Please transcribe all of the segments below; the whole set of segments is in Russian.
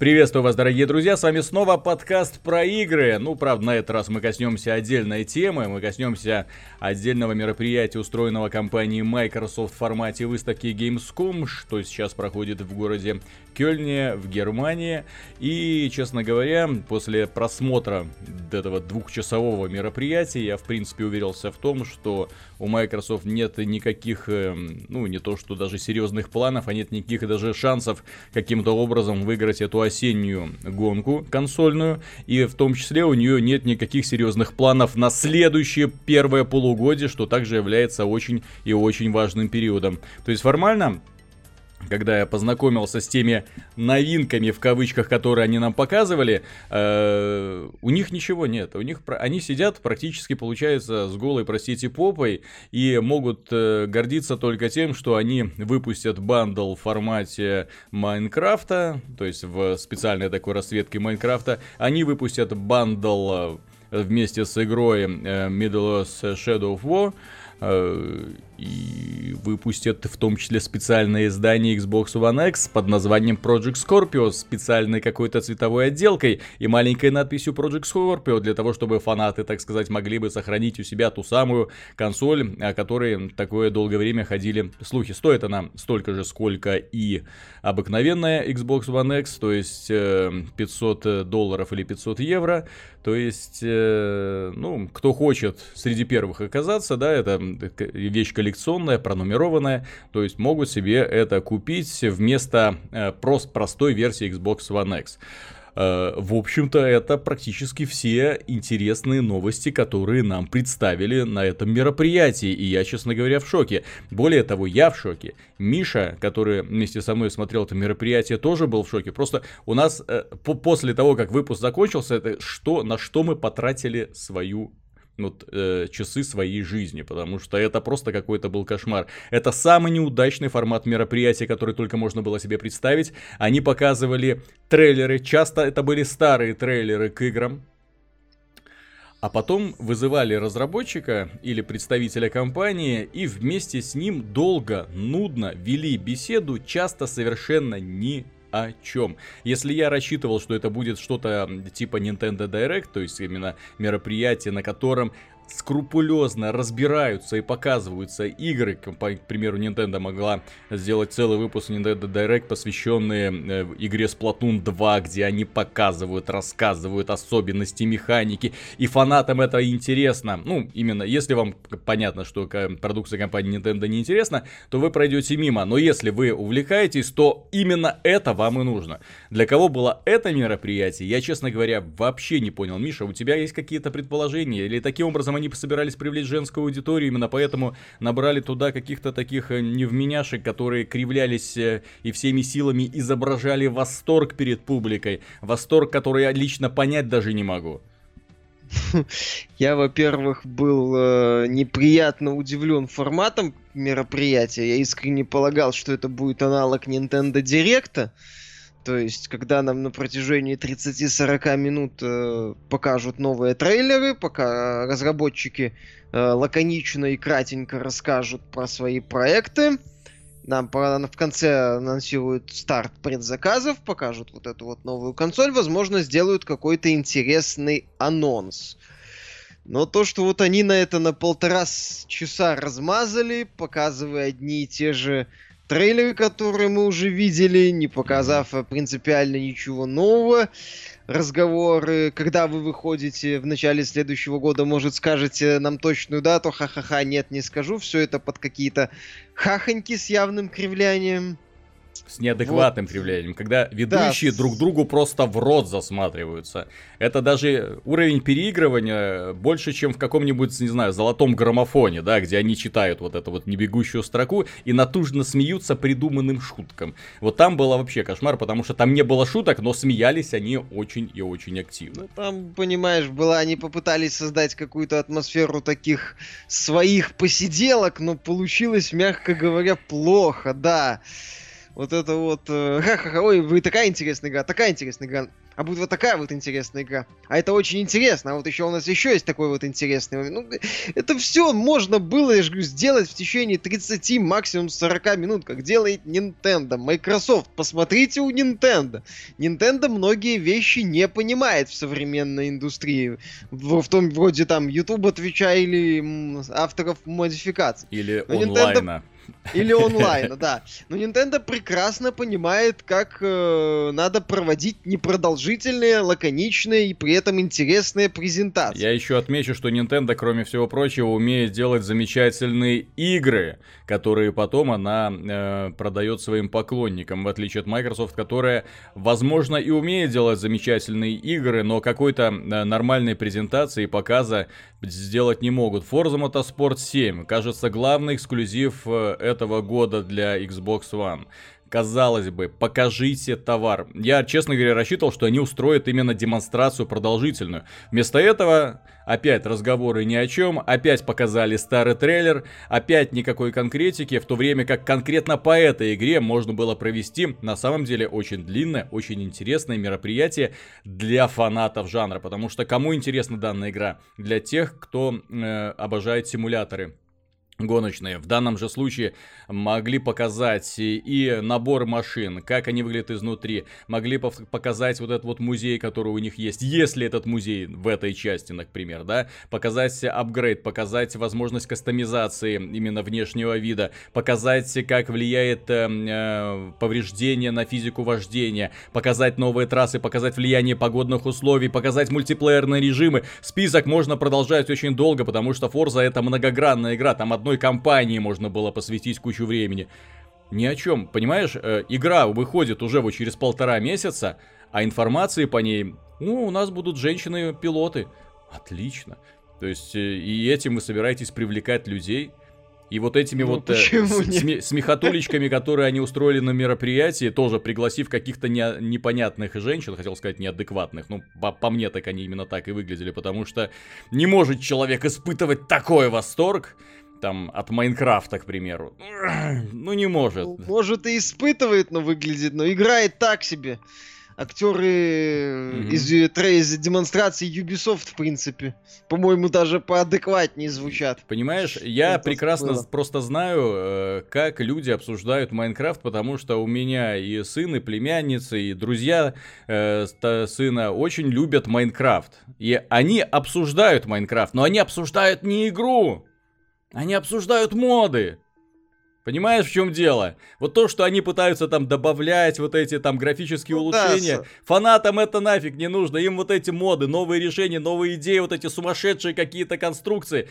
Приветствую вас, дорогие друзья, с вами снова подкаст про игры. Ну, правда, на этот раз мы коснемся отдельной темы, мы коснемся отдельного мероприятия, устроенного компанией Microsoft в формате выставки Gamescom, что сейчас проходит в городе Кёльне в Германии. И, честно говоря, после просмотра этого двухчасового мероприятия я, в принципе, уверился в том, что у Microsoft нет никаких, эм, ну, не то что даже серьезных планов, а нет никаких даже шансов каким-то образом выиграть эту осеннюю гонку консольную, и в том числе у нее нет никаких серьезных планов на следующее первое полугодие, что также является очень и очень важным периодом. То есть формально когда я познакомился с теми новинками, в кавычках, которые они нам показывали, э, у них ничего нет. У них, они сидят практически, получается, с голой, простите, попой, и могут э, гордиться только тем, что они выпустят бандл в формате Майнкрафта, то есть в специальной такой расцветке Майнкрафта. Они выпустят бандл э, вместе с игрой э, Middle Earth Shadow of War, э, и выпустят в том числе специальное издание Xbox One X под названием Project Scorpio с специальной какой-то цветовой отделкой и маленькой надписью Project Scorpio для того, чтобы фанаты, так сказать, могли бы сохранить у себя ту самую консоль, о которой такое долгое время ходили слухи. Стоит она столько же, сколько и обыкновенная Xbox One X, то есть 500 э, долларов или 500 евро. То есть, э, ну, кто хочет среди первых оказаться, да, это вещь коллективная коллекционная, пронумерованная, то есть могут себе это купить вместо э, прост, простой версии Xbox One X. Э, в общем-то, это практически все интересные новости, которые нам представили на этом мероприятии. И я, честно говоря, в шоке. Более того, я в шоке. Миша, который вместе со мной смотрел это мероприятие, тоже был в шоке. Просто у нас э, по после того, как выпуск закончился, это что, на что мы потратили свою вот, э, часы своей жизни, потому что это просто какой-то был кошмар. Это самый неудачный формат мероприятия, который только можно было себе представить. Они показывали трейлеры, часто это были старые трейлеры к играм, а потом вызывали разработчика или представителя компании и вместе с ним долго, нудно вели беседу, часто совершенно не о чем. Если я рассчитывал, что это будет что-то типа Nintendo Direct, то есть именно мероприятие, на котором скрупулезно разбираются и показываются игры. К примеру, Nintendo могла сделать целый выпуск Nintendo Direct, посвященный э, игре Splatoon 2, где они показывают, рассказывают особенности механики. И фанатам это интересно. Ну, именно, если вам понятно, что продукция компании Nintendo не интересна, то вы пройдете мимо. Но если вы увлекаетесь, то именно это вам и нужно. Для кого было это мероприятие, я, честно говоря, вообще не понял. Миша, у тебя есть какие-то предположения? Или таким образом они собирались привлечь женскую аудиторию, именно поэтому набрали туда каких-то таких э, невменяшек, которые кривлялись э, и всеми силами изображали восторг перед публикой. Восторг, который я лично понять даже не могу. Я, во-первых, был э, неприятно удивлен форматом мероприятия. Я искренне полагал, что это будет аналог Nintendo Direct. То есть, когда нам на протяжении 30-40 минут э, покажут новые трейлеры, пока разработчики э, лаконично и кратенько расскажут про свои проекты, нам в конце анонсируют старт предзаказов, покажут вот эту вот новую консоль, возможно, сделают какой-то интересный анонс. Но то, что вот они на это на полтора часа размазали, показывая одни и те же трейлеры, которые мы уже видели, не показав mm-hmm. принципиально ничего нового. Разговоры, когда вы выходите в начале следующего года, может, скажете нам точную дату, ха-ха-ха, нет, не скажу. Все это под какие-то хахоньки с явным кривлянием. С неадекватным вот. кривлением, когда ведущие да. друг другу просто в рот засматриваются. Это даже уровень переигрывания больше, чем в каком-нибудь, не знаю, золотом граммофоне, да, где они читают вот эту вот небегущую строку и натужно смеются придуманным шуткам. Вот там было вообще кошмар, потому что там не было шуток, но смеялись они очень и очень активно. Ну, там, понимаешь, было, они попытались создать какую-то атмосферу таких своих посиделок, но получилось, мягко говоря, плохо, да. Вот это вот, э, ха-ха-ха, ой, вы такая интересная игра, такая интересная игра, а будет вот такая вот интересная игра. А это очень интересно, а вот еще у нас еще есть такой вот интересный. Ну, это все можно было, я же говорю, сделать в течение 30, максимум 40 минут, как делает Nintendo, Microsoft. Посмотрите у Nintendo. Nintendo многие вещи не понимает в современной индустрии. В, в том, вроде там YouTube, Twitch или авторов модификаций. Или Но онлайна. Nintendo или онлайн, да. Но Nintendo прекрасно понимает, как э, надо проводить непродолжительные, лаконичные и при этом интересные презентации. Я еще отмечу, что Nintendo, кроме всего прочего, умеет делать замечательные игры, которые потом она э, продает своим поклонникам, в отличие от Microsoft, которая, возможно, и умеет делать замечательные игры, но какой-то э, нормальной презентации и показа сделать не могут. Forza Motorsport 7, кажется, главный эксклюзив э, этого года для Xbox One. Казалось бы, покажите товар. Я, честно говоря, рассчитывал, что они устроят именно демонстрацию продолжительную. Вместо этого опять разговоры ни о чем, опять показали старый трейлер, опять никакой конкретики, в то время как конкретно по этой игре можно было провести на самом деле очень длинное, очень интересное мероприятие для фанатов жанра. Потому что кому интересна данная игра? Для тех, кто э, обожает симуляторы гоночные. В данном же случае могли показать и набор машин, как они выглядят изнутри, могли показать вот этот вот музей, который у них есть, если этот музей в этой части, например, да, показать апгрейд, показать возможность кастомизации именно внешнего вида, показать, как влияет э, э, повреждение на физику вождения, показать новые трассы, показать влияние погодных условий, показать мультиплеерные режимы. Список можно продолжать очень долго, потому что Forza это многогранная игра, там одной кампании можно было посвятить кучу времени. Ни о чем, понимаешь, э, игра выходит уже вот через полтора месяца, а информации по ней, ну, у нас будут женщины-пилоты. Отлично. То есть, э, и этим вы собираетесь привлекать людей. И вот этими ну, вот э, сме- смехотулечками, которые они устроили на мероприятии, тоже пригласив каких-то не- непонятных женщин, хотел сказать неадекватных, ну, по-, по мне так они именно так и выглядели, потому что не может человек испытывать такой восторг, там, от Майнкрафта, к примеру. Ну, не может. Ну, может, и испытывает, но выглядит, но играет так себе. Актеры mm-hmm. из, из демонстрации Ubisoft, в принципе, по-моему, даже поадекватнее звучат. Понимаешь, я Это прекрасно было. просто знаю, э, как люди обсуждают Майнкрафт, потому что у меня и сын, и племянница, и друзья э, сына очень любят Майнкрафт. И они обсуждают Майнкрафт, но они обсуждают не игру. Они обсуждают моды. Понимаешь, в чем дело? Вот то, что они пытаются там добавлять вот эти там графические ну, улучшения, да, фанатам это нафиг не нужно. Им вот эти моды, новые решения, новые идеи, вот эти сумасшедшие какие-то конструкции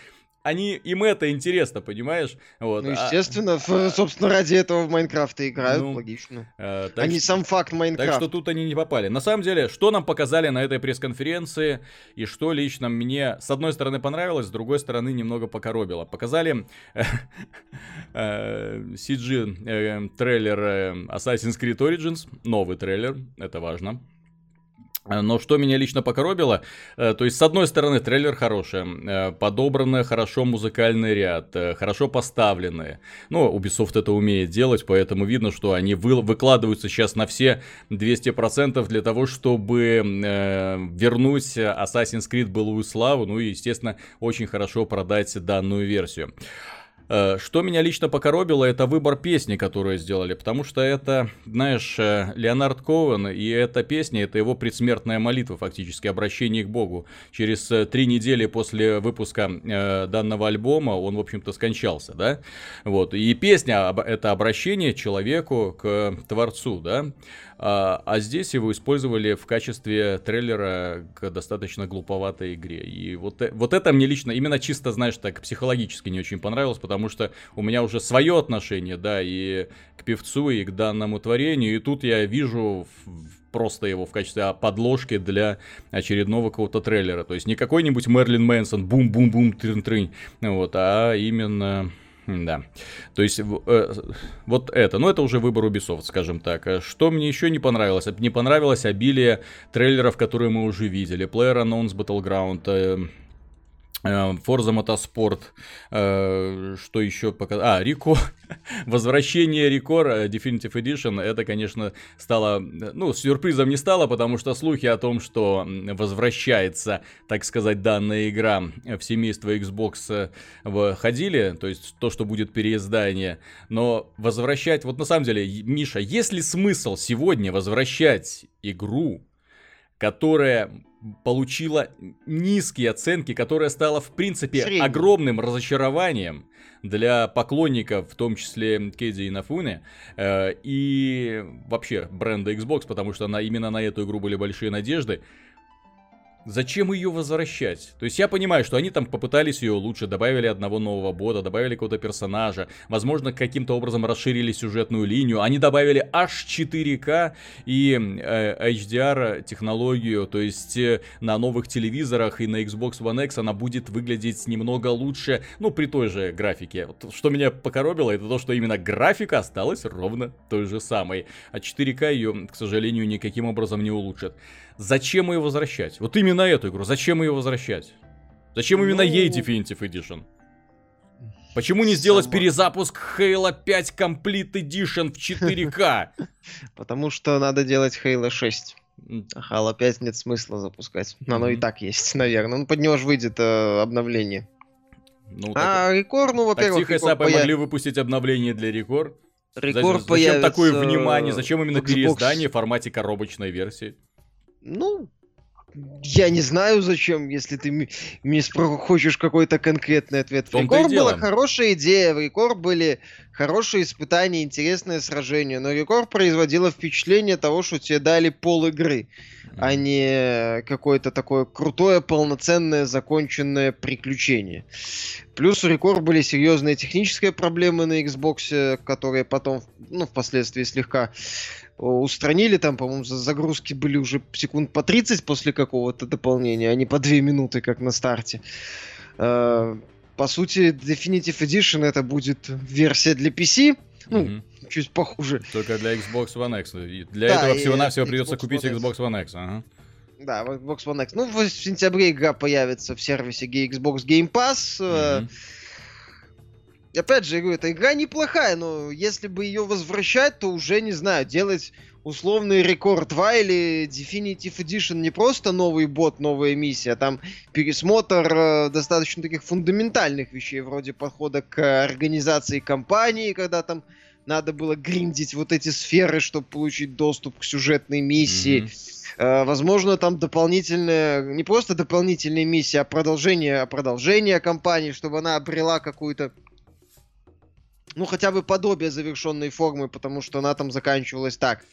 они, им это интересно, понимаешь? Вот. Ну, а естественно, а, собственно, ради этого в Майнкрафт играют, ну, логично. А, так, не сам факт Майнкрафта. Так что тут они не попали. На самом деле, что нам показали на этой пресс-конференции, и что лично мне, с одной стороны, понравилось, с другой стороны, немного покоробило. Показали CG э, э, трейлер э, Assassin's Creed Origins, новый трейлер, это важно. Э, но что меня лично покоробило, э, то есть с одной стороны трейлер хороший, э, подобранный хорошо музыкальный ряд, хорошо поставленный. Ну, Ubisoft это умеет делать, поэтому видно, что они вы, выкладываются сейчас на все 200% для того, чтобы вернуть Assassin's Creed былую славу, ну и, естественно, очень хорошо продать данную версию. Э, что меня лично покоробило, это выбор песни, которую сделали, потому что это, знаешь, э, Леонард Коуэн, и эта песня, это его предсмертная молитва, фактически, обращение к Богу. Через э, три недели после выпуска данного альбома он, в общем-то, скончался, да? Вот, и песня, это обращение человеку к Творцу, да? А, а здесь его использовали в качестве трейлера к достаточно глуповатой игре. И вот, вот это мне лично, именно чисто, знаешь, так психологически не очень понравилось, потому что у меня уже свое отношение, да, и к певцу, и к данному творению, и тут я вижу просто его в качестве подложки для очередного какого-то трейлера. То есть не какой-нибудь Мерлин Мэнсон, бум-бум-бум, трын-трынь, вот, а именно да. То есть, э, вот это. Ну, это уже выбор Ubisoft, скажем так. А что мне еще не понравилось? Не понравилось обилие трейлеров, которые мы уже видели. Player Unknown's Battleground, Э, Forza Motorsport, э, что еще пока... А, Рико, возвращение Рикор Definitive Edition, это, конечно, стало, ну, сюрпризом не стало, потому что слухи о том, что возвращается, так сказать, данная игра в семейство Xbox ходили, то есть то, что будет переиздание, но возвращать, вот на самом деле, Миша, есть ли смысл сегодня возвращать игру, которая получила низкие оценки, которая стала, в принципе, Средний. огромным разочарованием для поклонников, в том числе Кэдзи и Нафуны, э, и вообще бренда Xbox, потому что на, именно на эту игру были большие надежды. Зачем ее возвращать? То есть я понимаю, что они там попытались ее лучше, добавили одного нового бота, добавили какого-то персонажа, возможно, каким-то образом расширили сюжетную линию, они добавили аж 4К и э, HDR технологию, то есть э, на новых телевизорах и на Xbox One X она будет выглядеть немного лучше, ну, при той же графике. Вот, что меня покоробило, это то, что именно графика осталась ровно той же самой, а 4К ее, к сожалению, никаким образом не улучшит. Зачем ее возвращать? Вот именно эту игру, зачем ее возвращать? Зачем именно ну... ей Definitive Edition? Почему не сделать Сама... перезапуск Halo 5 Complete Edition в 4К? Потому что надо делать Halo 6. А Halo 5 нет смысла запускать. Но оно и так есть, наверное. Ну, под него же выйдет э, обновление. Ну, а Рекор, ну, во-первых... Так тихо поя... могли выпустить обновление для Рекор. Рекор Зачем появится... такое внимание? Зачем именно переиздание в формате коробочной версии? Ну, я не знаю зачем, если ты мне хочешь какой-то конкретный ответ. В Рекор была хорошая идея, в Рекор были хорошие испытания, интересное сражение, но Рекор производило впечатление того, что тебе дали пол игры. А не какое-то такое крутое, полноценное, законченное приключение. Плюс у Рекор были серьезные технические проблемы на Xbox, которые потом, ну, впоследствии слегка устранили, там, по-моему, загрузки были уже секунд по 30 после какого-то дополнения, а не по 2 минуты, как на старте. Э, по сути, Definitive Edition это будет версия для PC, ну, mm чуть похуже. Только для Xbox One X. Для да, этого всего-навсего придется купить One Xbox One X. Ага. Да, Xbox One X. Ну, в сентябре игра появится в сервисе Xbox Game Pass. Mm-hmm опять же, говорю, эта игра неплохая, но если бы ее возвращать, то уже, не знаю, делать условный рекорд 2 или Definitive Edition не просто новый бот, новая миссия, а там пересмотр э, достаточно таких фундаментальных вещей, вроде подхода к организации компании, когда там надо было гриндить вот эти сферы, чтобы получить доступ к сюжетной миссии. Mm-hmm. Э, возможно, там дополнительная, не просто дополнительная миссия, а продолжение, а продолжение кампании, чтобы она обрела какую-то ну, хотя бы подобие завершенной формы, потому что она там заканчивалась так.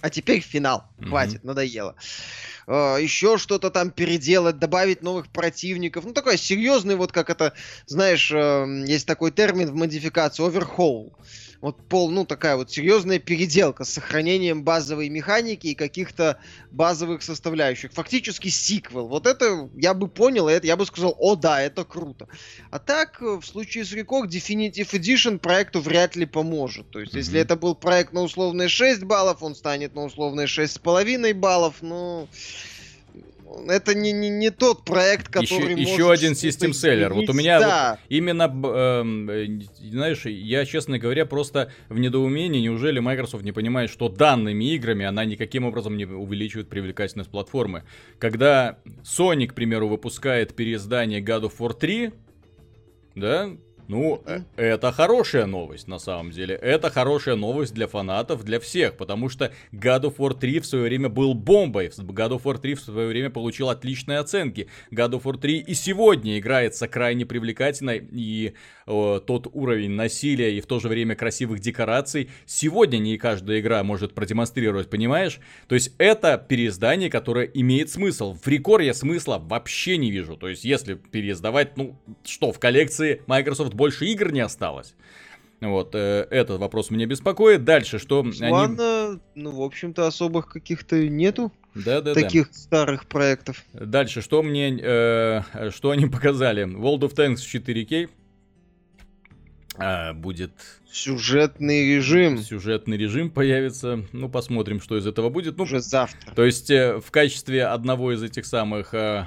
А теперь финал. Хватит, mm-hmm. надоело. Uh, еще что-то там переделать, добавить новых противников. Ну, такой серьезный, вот как это, знаешь, uh, есть такой термин в модификации, overhaul вот пол, ну, такая вот серьезная переделка с сохранением базовой механики и каких-то базовых составляющих. Фактически сиквел. Вот это я бы понял, это я бы сказал, о да, это круто. А так, в случае с Рекок, Definitive Edition проекту вряд ли поможет. То есть, mm-hmm. если это был проект на условные 6 баллов, он станет на условные 6,5 баллов, ну... Но это не, не, не тот проект, который еще, еще один систем селлер. Вот у меня да. вот именно, э, знаешь, я, честно говоря, просто в недоумении, неужели Microsoft не понимает, что данными играми она никаким образом не увеличивает привлекательность платформы. Когда Sony, к примеру, выпускает переиздание God of War 3, да, ну, mm-hmm. это хорошая новость, на самом деле. Это хорошая новость для фанатов, для всех, потому что God of War 3 в свое время был бомбой. God of War 3 в свое время получил отличные оценки. God of War 3 и сегодня играется крайне привлекательно, и э, тот уровень насилия и в то же время красивых декораций сегодня не каждая игра может продемонстрировать, понимаешь? То есть это переиздание, которое имеет смысл. В Рекор я смысла вообще не вижу. То есть если переиздавать, ну, что, в коллекции Microsoft больше игр не осталось. Вот, э, этот вопрос меня беспокоит. Дальше, что Ладно, они... ну, в общем-то, особых каких-то нету. Да, да, таких да. старых проектов. Дальше, что мне, э, что они показали? World of Tanks 4K а, будет сюжетный режим. Сюжетный режим появится. Ну, посмотрим, что из этого будет. Ну, Уже завтра. То есть, э, в качестве одного из этих самых э,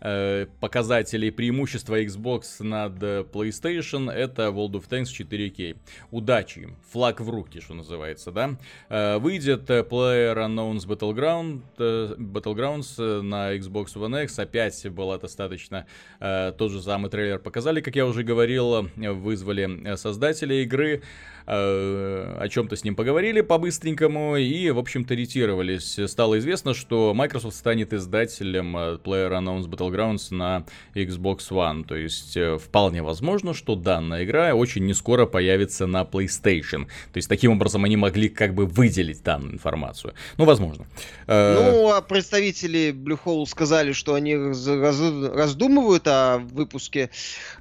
э, показателей преимущества Xbox над э, PlayStation это World of Tanks 4K. Удачи им, флаг в руки, что называется, да. Э, выйдет э, Player Unknown's Battleground, Battlegrounds на Xbox One X, опять была достаточно тот же самый трейлер показали, как я уже говорил, вызвали создателя игры, о чем-то с ним поговорили по-быстренькому и, в общем-то, ретировались. Стало известно, что Microsoft станет издателем PlayerUnknown's Battlegrounds на Xbox One. То есть, э, вполне возможно, что данная игра очень не скоро появится на PlayStation. То есть, таким образом, они могли как бы выделить данную информацию. Ну, возможно. Ну, а представители Blue Hole сказали, что они раздумывают о выпуске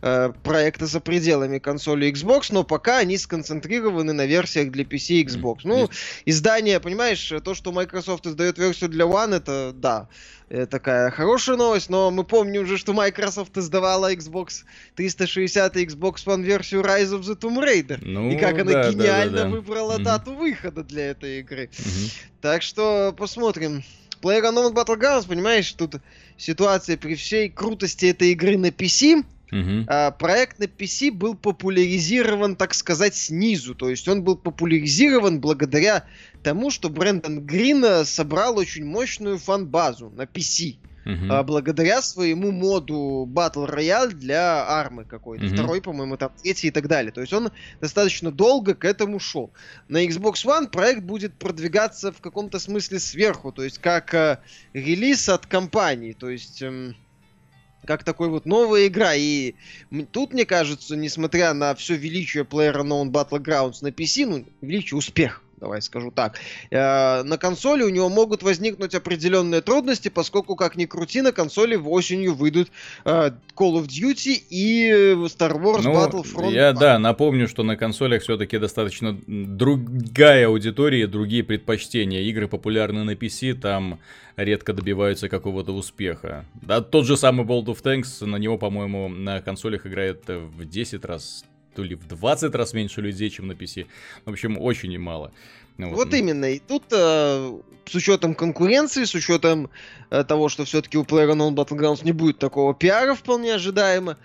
проекта за пределами консоли Xbox, но пока они сконцентрированы на версиях для PC и Xbox. Ну, издание, понимаешь, то, что Microsoft издает версию для One, это да, такая хорошая новость, но мы помним уже, что Microsoft издавала Xbox 360 и Xbox One версию Rise of the Tomb Raider. Ну, и как она да, гениально да, да, да. выбрала mm-hmm. дату выхода для этой игры. Mm-hmm. Так что посмотрим. PlayerUnknown's Battlegrounds, понимаешь, тут ситуация при всей крутости этой игры на PC, Угу. А, проект на PC был популяризирован, так сказать, снизу. То есть он был популяризирован благодаря тому, что Брэндон Грин э, собрал очень мощную фан-базу на PC. Uh-huh. А, благодаря своему моду Battle Royale для армы какой-то. Uh-huh. Второй, по-моему, там третий и так далее. То есть он достаточно долго к этому шел. На Xbox One проект будет продвигаться в каком-то смысле сверху. То есть как э, релиз от компании. То есть... Эм, как такой вот новая игра. И тут, мне кажется, несмотря на все величие PlayerUnknown Battlegrounds на PC, ну, величие успех, давай скажу так. Э, на консоли у него могут возникнуть определенные трудности, поскольку, как ни крути, на консоли в осенью выйдут э, Call of Duty и Star Wars ну, Battlefront. Я, 2. да, напомню, что на консолях все-таки достаточно другая аудитория, другие предпочтения. Игры популярны на PC, там редко добиваются какого-то успеха. Да, тот же самый World of Tanks, на него, по-моему, на консолях играет в 10 раз то ли в 20 раз меньше людей, чем на PC. В общем, очень немало. Ну, вот, вот именно. И тут э, с учетом конкуренции, с учетом э, того, что все-таки у PlayerUnknown Battlegrounds не будет такого пиара вполне ожидаемо,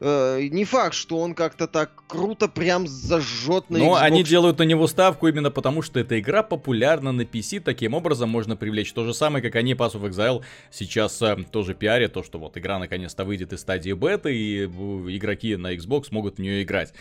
не факт, что он как-то так круто прям зажжет на Но Xbox. они делают на него ставку именно потому, что эта игра популярна на PC, таким образом можно привлечь. То же самое, как они Pass of Exile сейчас э, тоже пиарят, то, что вот игра наконец-то выйдет из стадии бета, и э, игроки на Xbox могут в нее играть.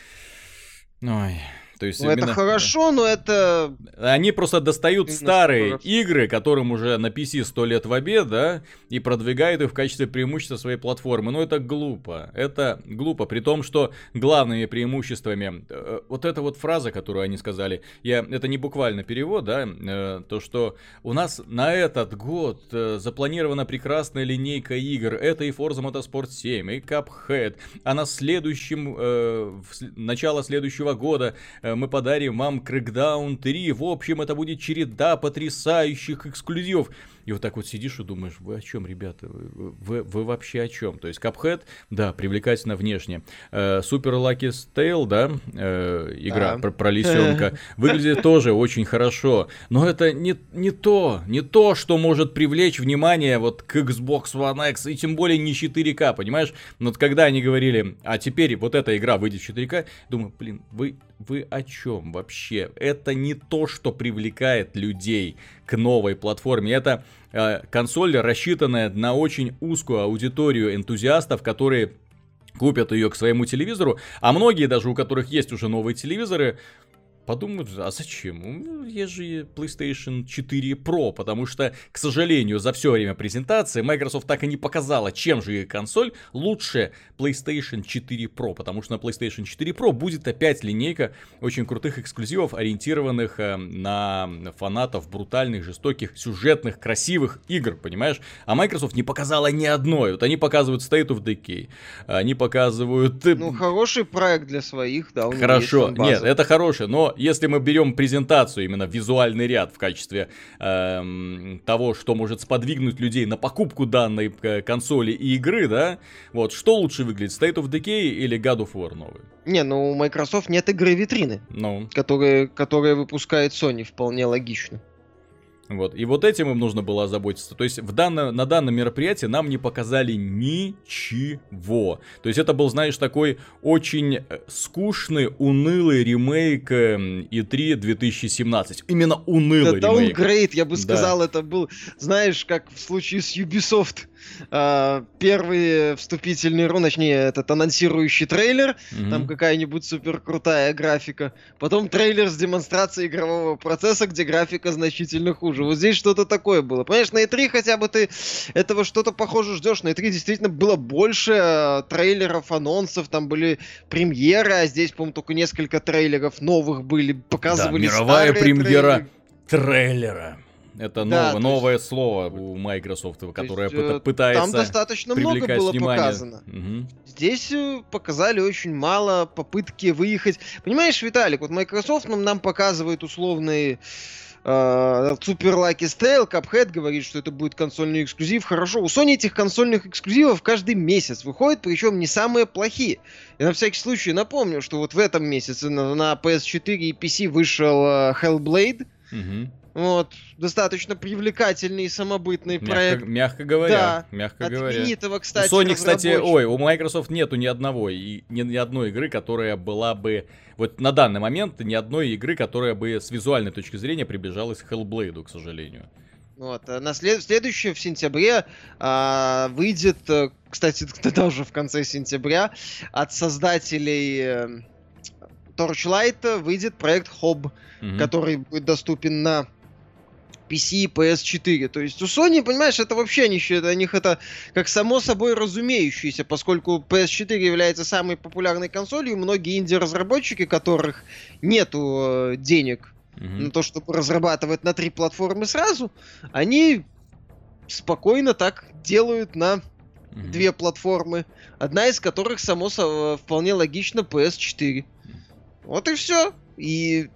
Ой... То есть ну, именно... это хорошо, но это... Они просто достают именно старые хорошо. игры, которым уже на PC сто лет в обед, да, и продвигают их в качестве преимущества своей платформы. Но это глупо. Это глупо. При том, что главными преимуществами... Э, вот эта вот фраза, которую они сказали, я, это не буквально перевод, да, э, то, что у нас на этот год э, запланирована прекрасная линейка игр. Это и Forza Motorsport 7, и Cuphead. А на следующем... Э, в начало следующего года мы подарим вам Crackdown 3. В общем, это будет череда потрясающих эксклюзивов. И вот так вот сидишь и думаешь, вы о чем, ребята? Вы, вы, вы вообще о чем? То есть Cuphead, да, привлекательно внешне. Э, Super Lucky Tale, да, э, игра да. про, про лисенка, выглядит тоже очень хорошо. Но это не, не то, не то, что может привлечь внимание вот к Xbox One X, и тем более не 4К, понимаешь? Но вот когда они говорили, а теперь вот эта игра выйдет в 4К, думаю, блин, вы, вы о чем вообще? Это не то, что привлекает людей к новой платформе. Это э, консоль, рассчитанная на очень узкую аудиторию энтузиастов, которые купят ее к своему телевизору, а многие даже, у которых есть уже новые телевизоры, подумают, а зачем? Есть же PlayStation 4 Pro, потому что, к сожалению, за все время презентации Microsoft так и не показала, чем же ее консоль лучше PlayStation 4 Pro, потому что на PlayStation 4 Pro будет опять линейка очень крутых эксклюзивов, ориентированных э, на фанатов брутальных, жестоких, сюжетных, красивых игр, понимаешь? А Microsoft не показала ни одной. Вот они показывают State of Decay, они показывают... Э, ну, хороший проект для своих, да. Хорошо, нет, это хороший, но если мы берем презентацию, именно визуальный ряд в качестве эм, того, что может сподвигнуть людей на покупку данной э, консоли и игры, да, вот, что лучше выглядит, State of Decay или God of War новый? Не, ну у Microsoft нет игры витрины, ну. которые, которые выпускает Sony, вполне логично. Вот. И вот этим им нужно было озаботиться. То есть в данно, на данном мероприятии нам не показали ничего. То есть это был, знаешь, такой очень э, скучный, унылый ремейк E3 2017. Именно унылый да, ремейк. Downgrade, я бы сказал, да. это был, знаешь, как в случае с Ubisoft первый вступительный ролик, точнее, этот анонсирующий трейлер, mm-hmm. там какая-нибудь супер крутая графика, потом трейлер с демонстрацией игрового процесса, где графика значительно хуже. Вот здесь что-то такое было. Понимаешь, на E3 хотя бы ты этого что-то похоже ждешь. На E3 действительно было больше э, трейлеров, анонсов, там были премьеры, а здесь, по-моему, только несколько трейлеров новых были, показывали да, мировая премьера трейлеры. трейлера. Это да, новое, новое есть... слово у Microsoft, которое есть, э, пытается Там достаточно много было внимание. показано. Угу. Здесь э, показали очень мало попытки выехать. Понимаешь, Виталик, вот Microsoft нам, нам показывает условные Super Lucky Tale, Cuphead говорит, что это будет консольный эксклюзив. Хорошо, у Sony этих консольных эксклюзивов каждый месяц выходит, причем не самые плохие. И на всякий случай напомню, что вот в этом месяце на, на PS4 и PC вышел uh, Hellblade. Угу. Вот, достаточно привлекательный и самобытный мягко, проект. Мягко говоря, да, мягко от говоря. Именитого, кстати, у Sony, кстати, ой, у Microsoft нету ни одного, и ни, ни одной игры, которая была бы, вот на данный момент, ни одной игры, которая бы с визуальной точки зрения приближалась к Hellblade, к сожалению. Вот, а на след... следующее в сентябре а, выйдет, э, кстати, тоже в конце сентября, от создателей э, Torchlight выйдет проект Hob, угу. который будет доступен на PC и PS4. То есть у Sony, понимаешь, это вообще не для них это как само собой разумеющееся, поскольку PS4 является самой популярной консолью, многие инди-разработчики, которых нету э, денег mm-hmm. на то, чтобы разрабатывать на три платформы сразу, они спокойно так делают на mm-hmm. две платформы, одна из которых, само собой, вполне логично, PS4. Вот и все. И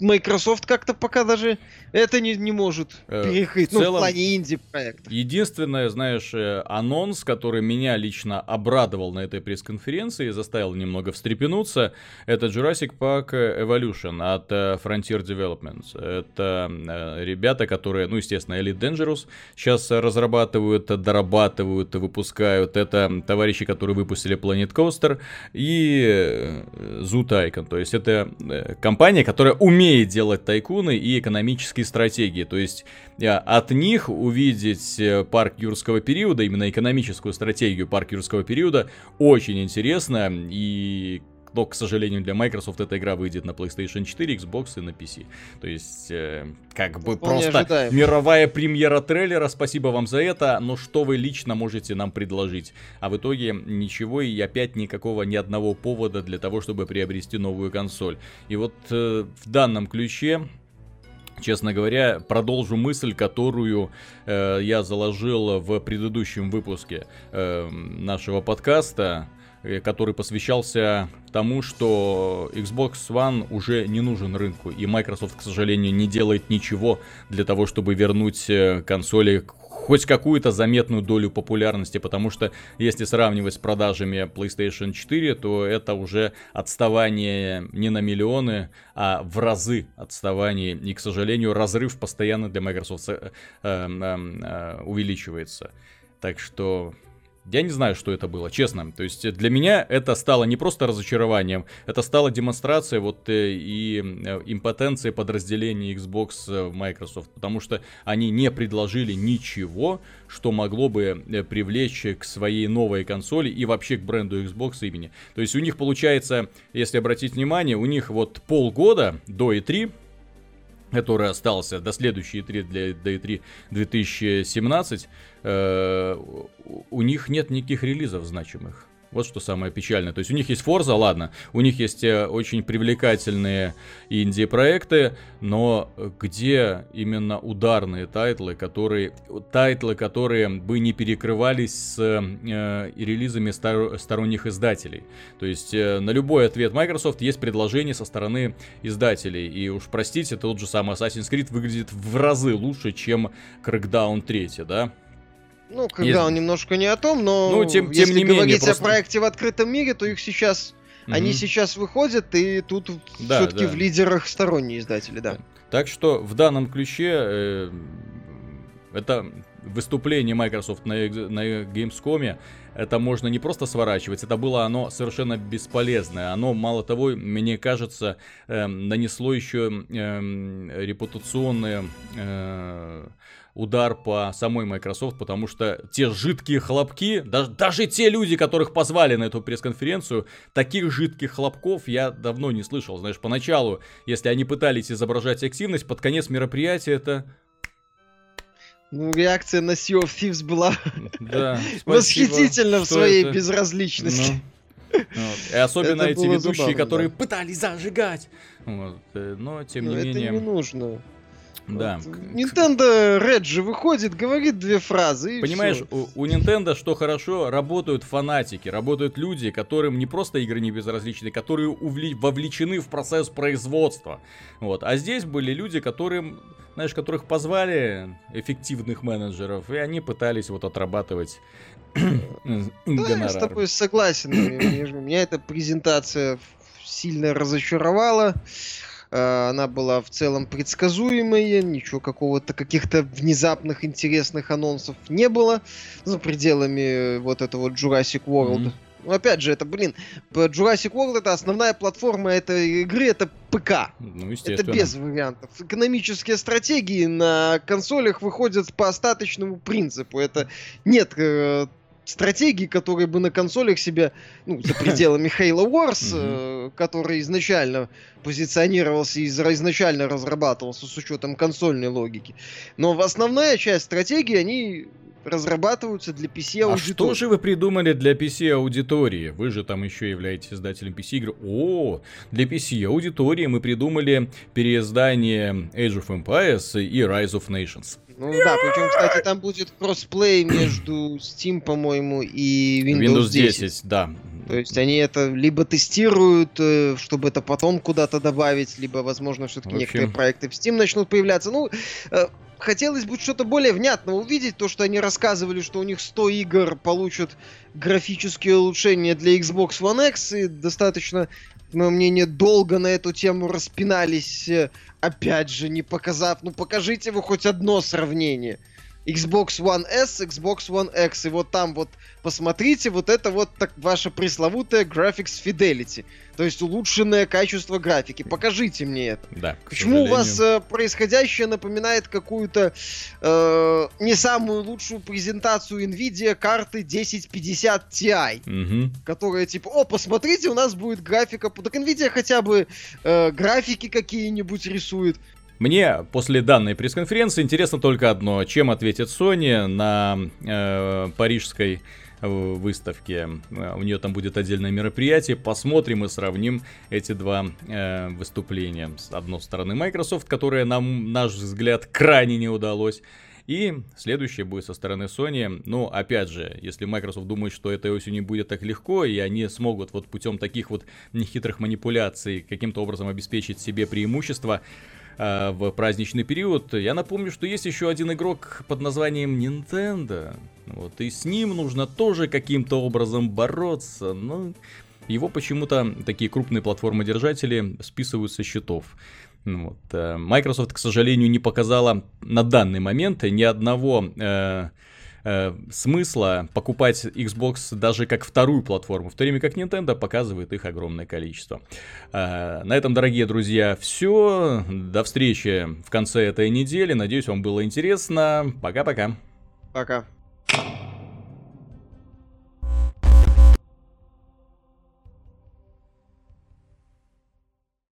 Microsoft как-то пока даже это не, не может э, перекрыть, в ну, целом, в плане инди-проекта. Единственное, знаешь, э, анонс, который меня лично обрадовал на этой пресс-конференции, заставил немного встрепенуться, это Jurassic Park Evolution от э, Frontier Developments. Это ребята, которые, ну, естественно, Elite Dangerous сейчас разрабатывают, дорабатывают, выпускают. Это товарищи, которые выпустили Planet Coaster и Zoo Tycoon. То есть это компания, которая умеет делать тайкуны и экономические стратегии. То есть э, от них увидеть э, парк юрского периода, именно экономическую стратегию парк юрского периода, очень интересно. И но, к сожалению, для Microsoft эта игра выйдет на PlayStation 4, Xbox и на PC. То есть, э, как бы Вполне просто ожидаем. мировая премьера трейлера, спасибо вам за это, но что вы лично можете нам предложить? А в итоге ничего и опять никакого, ни одного повода для того, чтобы приобрести новую консоль. И вот э, в данном ключе Честно говоря, продолжу мысль, которую э, я заложил в предыдущем выпуске э, нашего подкаста, э, который посвящался тому, что Xbox One уже не нужен рынку, и Microsoft, к сожалению, не делает ничего для того, чтобы вернуть э, консоли хоть какую-то заметную долю популярности, потому что если сравнивать с продажами PlayStation 4, то это уже отставание не на миллионы, а в разы отставание. И, к сожалению, разрыв постоянно для Microsoft э, э, э, увеличивается. Так что я не знаю, что это было, честно. То есть для меня это стало не просто разочарованием, это стало демонстрацией вот э, и э, импотенции подразделений Xbox в Microsoft, потому что они не предложили ничего, что могло бы э, привлечь к своей новой консоли и вообще к бренду Xbox имени. То есть у них получается, если обратить внимание, у них вот полгода до E3 который остался до следующей E3 для до E3 2017, э, у них нет никаких релизов значимых. Вот что самое печальное. То есть у них есть Forza, ладно, у них есть э, очень привлекательные инди-проекты, но где именно ударные тайтлы, которые, тайтлы, которые бы не перекрывались с э, релизами стор, сторонних издателей. То есть э, на любой ответ Microsoft есть предложение со стороны издателей. И уж простите, тот же самый Assassin's Creed выглядит в разы лучше, чем Crackdown 3, да? Ну, когда Есть... он немножко не о том, но ну, тем, если тем не говорить менее, просто... о проекте в открытом мире, то их сейчас Они сейчас выходят, и тут Да, все-таки да. в лидерах сторонние издатели, да. Так что в данном ключе э, это выступление Microsoft на, на Gamescom, это можно не просто сворачивать, это было оно совершенно бесполезное. Оно, мало того, мне кажется, эм, нанесло еще эм, репутационный э, удар по самой Microsoft, потому что те жидкие хлопки, даже, даже те люди, которых позвали на эту пресс-конференцию, таких жидких хлопков я давно не слышал. Знаешь, поначалу, если они пытались изображать активность, под конец мероприятия это... Ну, реакция на Sea of Thieves была Да, восхитительна в своей это? безразличности. Ну, вот. И особенно Это эти ведущие, забавно, которые да. пытались зажигать. Вот, э, Но, тем Но не это менее, не нужно. Да. Вот. Nintendo Red же выходит, говорит две фразы. и Понимаешь, у, у Nintendo что хорошо, работают фанатики, работают люди, которым не просто игры не безразличны, которые увли- вовлечены в процесс производства. Вот. А здесь были люди, которым, знаешь, которых позвали эффективных менеджеров, и они пытались вот отрабатывать Да, я с тобой согласен. Меня эта презентация сильно разочаровала. Э, Она была в целом предсказуемой, ничего какого-то, каких-то внезапных интересных анонсов не было за пределами э, вот этого Jurassic World. Ну, опять же, это, блин, Jurassic World это основная платформа этой игры, это ПК. Ну, Это без вариантов. Экономические стратегии на консолях выходят по остаточному принципу. Это нет э, стратегии, которые бы на консолях себя, ну, за пределами Halo Wars, э, который изначально позиционировался и изначально разрабатывался с учетом консольной логики. Но основная часть стратегии, они разрабатываются для PC А что же вы придумали для PC аудитории? Вы же там еще являетесь издателем PC игр. О, для PC аудитории мы придумали переиздание Age of Empires и Rise of Nations. Ну да, причем, кстати, там будет кроссплей между Steam, по-моему, и Windows, 10. да. То есть они это либо тестируют, э, чтобы это потом куда-то добавить, либо, возможно, все-таки общем- некоторые проекты в Steam начнут появляться. Ну, э, хотелось бы что-то более внятно увидеть, то, что они рассказывали, что у них 100 игр получат графические улучшения для Xbox One X, и достаточно, по моему мнению, долго на эту тему распинались, э, опять же, не показав, ну покажите вы хоть одно сравнение. Xbox One S, Xbox One X, и вот там вот посмотрите, вот это вот так ваша пресловутая Graphics Fidelity, то есть улучшенное качество графики. Покажите мне это. Да, Почему у вас э, происходящее напоминает какую-то э, не самую лучшую презентацию Nvidia карты 1050 Ti, Мгм. которая типа, о, посмотрите, у нас будет графика. Так Nvidia хотя бы э, графики какие-нибудь рисует. Мне после данной пресс-конференции интересно только одно. Чем ответит Sony на э, парижской э, выставке. Э, У нее там будет отдельное мероприятие. Посмотрим и сравним эти два э, выступления. С одной стороны Microsoft, которая нам, наш взгляд, крайне не удалось. И следующее будет со стороны Sony. Ну, опять же, если Microsoft думает, что этой осенью будет так легко, и они смогут вот путем таких вот нехитрых манипуляций каким-то образом обеспечить себе преимущество, а, в праздничный период. Я напомню, что есть еще один игрок под названием Nintendo. Вот, и с ним нужно тоже каким-то образом бороться. Но его почему-то такие крупные платформодержатели списывают со счетов. Ну Вот. э, Microsoft, к сожалению, не показала на данный момент ни одного э, э, смысла покупать Xbox даже как вторую платформу, в то время как Nintendo показывает их огромное количество. Э, На этом, дорогие друзья, все. До встречи в конце этой недели. Надеюсь, вам было интересно. Пока-пока. Пока.